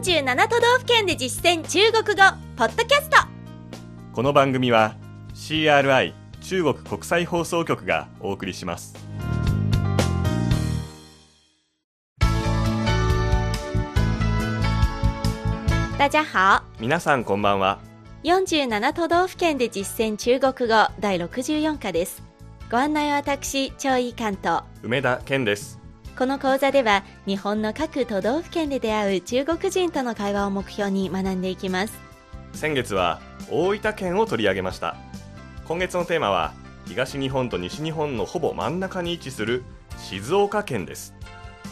47都道府県で実践中国語ポッドキャスト。この番組は CRI 中国国際放送局がお送りします。大家好。皆さんこんばんは。47都道府県で実践中国語第64課です。ご案内は私張井関東梅田健ですこの講座では日本の各都道府県で出会う中国人との会話を目標に学んでいきます。先月は大分県を取り上げました。今月のテーマは東日本と西日本のほぼ真ん中に位置する静岡県です。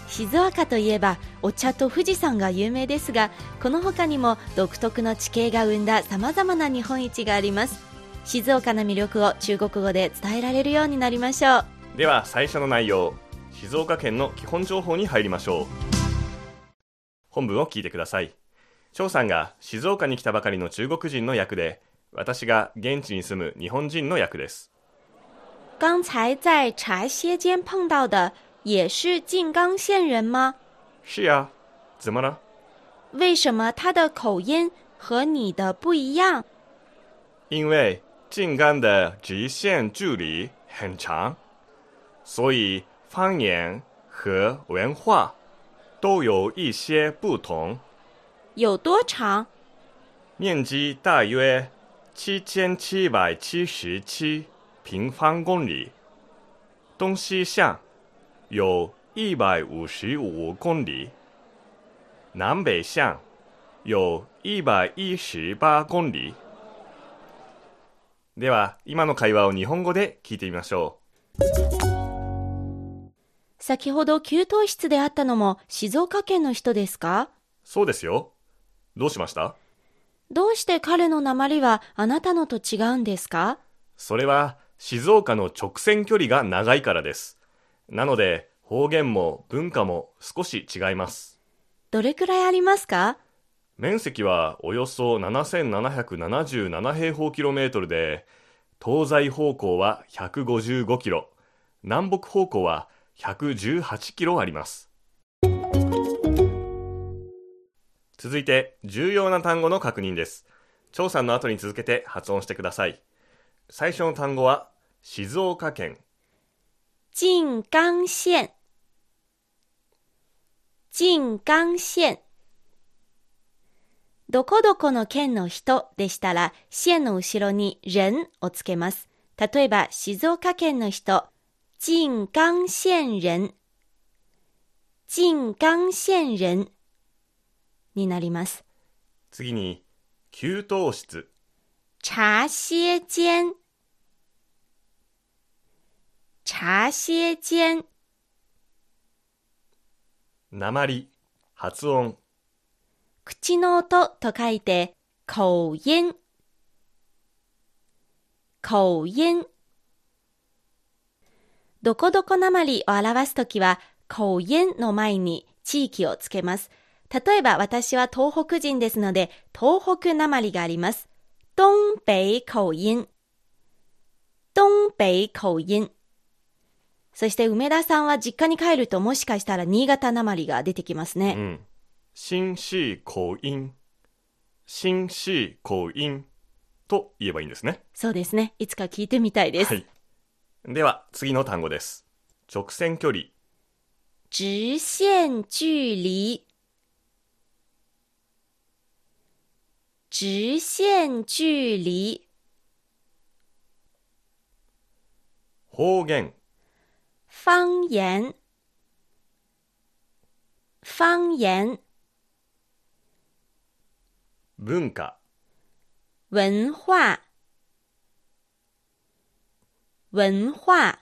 静岡といえばお茶と富士山が有名ですがこの他にも独特の地形が生んださまざまな日本一があります。静岡の魅力を中国語で伝えられるようになりましょう。では最初の内容静岡県の基本情報に入りましょう。本文を聞いてください。張さんが静岡に来たばかりの中国人の役で私が現地に住む日本人の役です。刚才在茶歇间碰到的也是静冈县人吗？是啊怎么了？为什么他的口音和你的不一样？因为静冈的直线距离很长所以方言和文化都有一些不同有多长？面积大约七千七百七十七平方公里，东西向有一百五十五公里，南北向有一百一十八公里。では、今の会話を日本語で聞いてみましょ 先ほど給湯室で会ったのも静岡県の人ですか？う。そうですよ。どうしました？どうして彼の鉛はあなたのと違うんですか？それは静岡の直線距離が長いからです。なので方言も文化も少し違います。どれくらいありますか？面積はおよそ7777平方キロメートルで、東西方向は155キロ、南北方向は118キロあります。続いて重要な単語の確認です。張さんの後に続けて発音してください。最初の単語は静岡県。静冈县静岡县どこどこの県の人でしたら、县の後ろに人をつけます。例えば、静岡県の人、静岡县人、静岡县人になります。次に、給湯室。茶歇間茶歇間鉛、発音。口の音と書いて、口音。口音。どこどこなまりを表すときは、口音の前に地域をつけます。例えば私は東北人ですので、東北なまりがあります。東北口音。東北口音。そして梅田さんは実家に帰るともしかしたら新潟なまりが出てきますね。うん。新しい口音。新しい口音と言えばいいんですね。そうですね。いつか聞いてみたいです。はい。では、次の単語です。直線距離。直線距離。直線距離。方言。方言。方言。文化。文化。文化。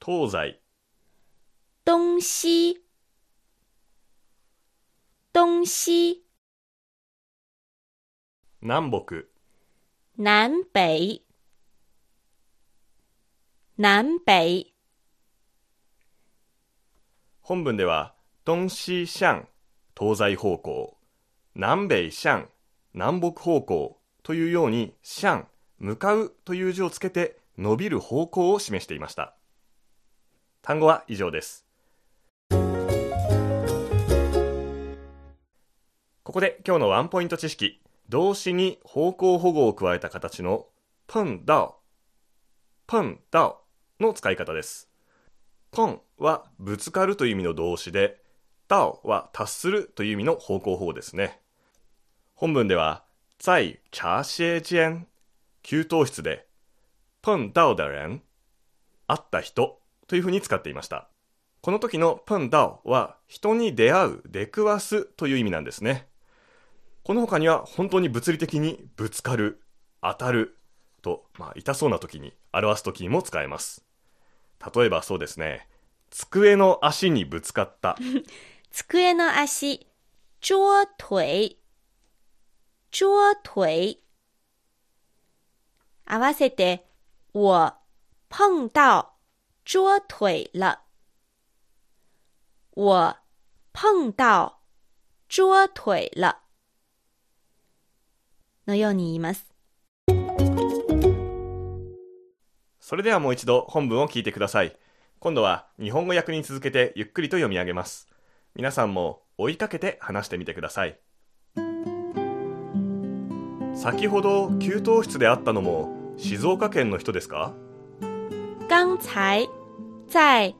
東西。東西。東西。南北。南北。南北。本文では、東西向、東西方向、南北向、南北方向というように、向、向かうという字をつけて、伸びる方向を示していました。単語は以上です。ここで今日のワンポイント知識。動詞に方向保護を加えた形のプンダオ、プンダオの使い方です。プンはぶつかるという意味の動詞で、ダオは達するという意味の方向保護ですね。本文では、在茶歇間、給湯室で、碰到的人、会った人というふうに使っていました。この時の碰到は人に出会う、出くわすという意味なんですね。この他には本当に物理的にぶつかる、当たると、まあ、痛そうな時に表す時にも使えます。例えばそうですね、机の足にぶつかった。机の足、桌腿、桌腿。合わせて、我碰到桌腿了。我碰到桌腿了。のように言います。それではもう一度本文を聞いてください。今度は日本語訳に続けてゆっくりと読み上げます。皆さんも追いかけて話してみてください。先ほど給湯室で会ったのも静岡県の人ですか？刚才在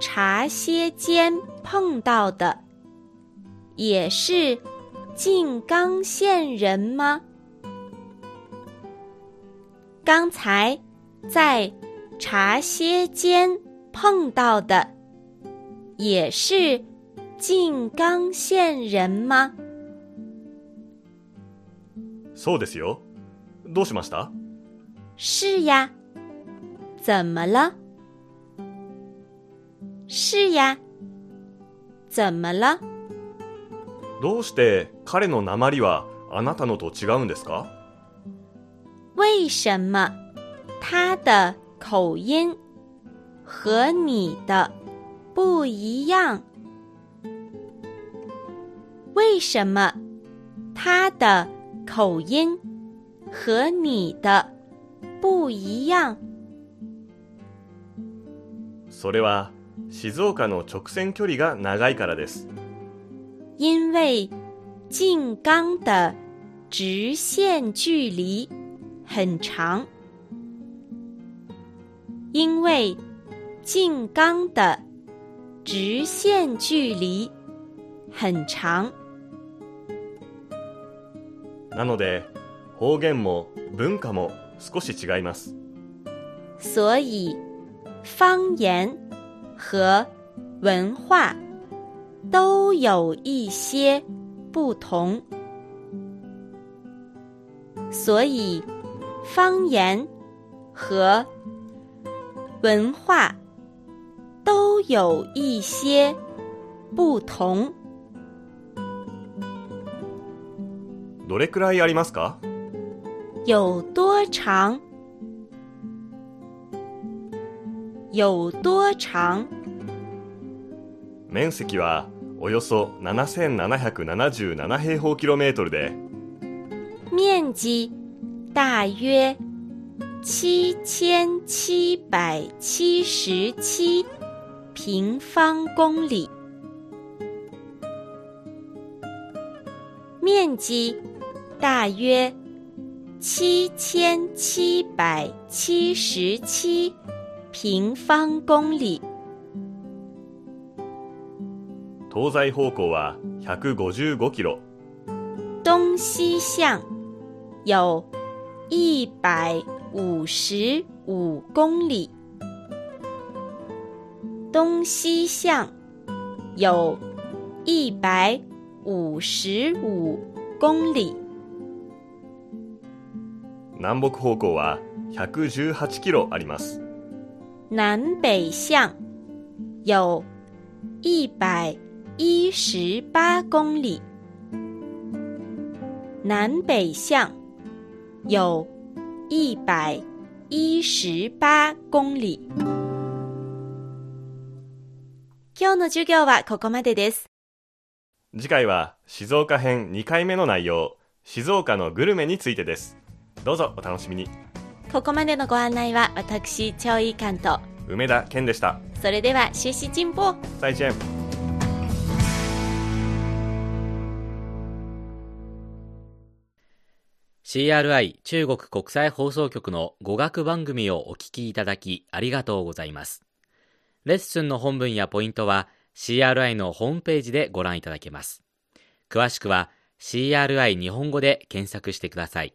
茶歇间碰到的，也是静冈县人吗？刚才在茶歇间碰到的，也是静冈县人吗？そうですよ。どうしました？是呀，怎么了？是呀，怎么了？どうして彼の鉛はあなたのと違うんですか？为什么？他的口音和你的不一样？为什么？他的口音和你的不一样？それは静岡の直線距離が長いからです。因为静冈的直线距离很长。因为静冈的直线距离很长。なので方言も文化も少し違います。所以方言和文化都有一些不同。所以方言和文化都有一些不同。どれくらいありますか？有多长？有多长？面積はおよそ7777平方キロメートルで面积大约七千七百七十七平方公里。面积大约七千七百七十七平方公里。東西方向は155キロ东西向有一百五十五公里。东西向有一百五十五公里。南北方向は118キロあります南北向有一百一十八公里。南北向有一百一十八公里。今日の授業はここまでです。次回は静岡編2回目の内容静岡のグルメについてですどうぞお楽しみにここまでのご案内は私、超いい関と。梅田健でしたそれでは、学習進歩再见 CRI 中国国際放送局の語学番組をお聞きいただきありがとうございます。レッスンの本文やポイントは CRI のホームページでご覧いただけます。詳しくは CRI 日本語で検索してください。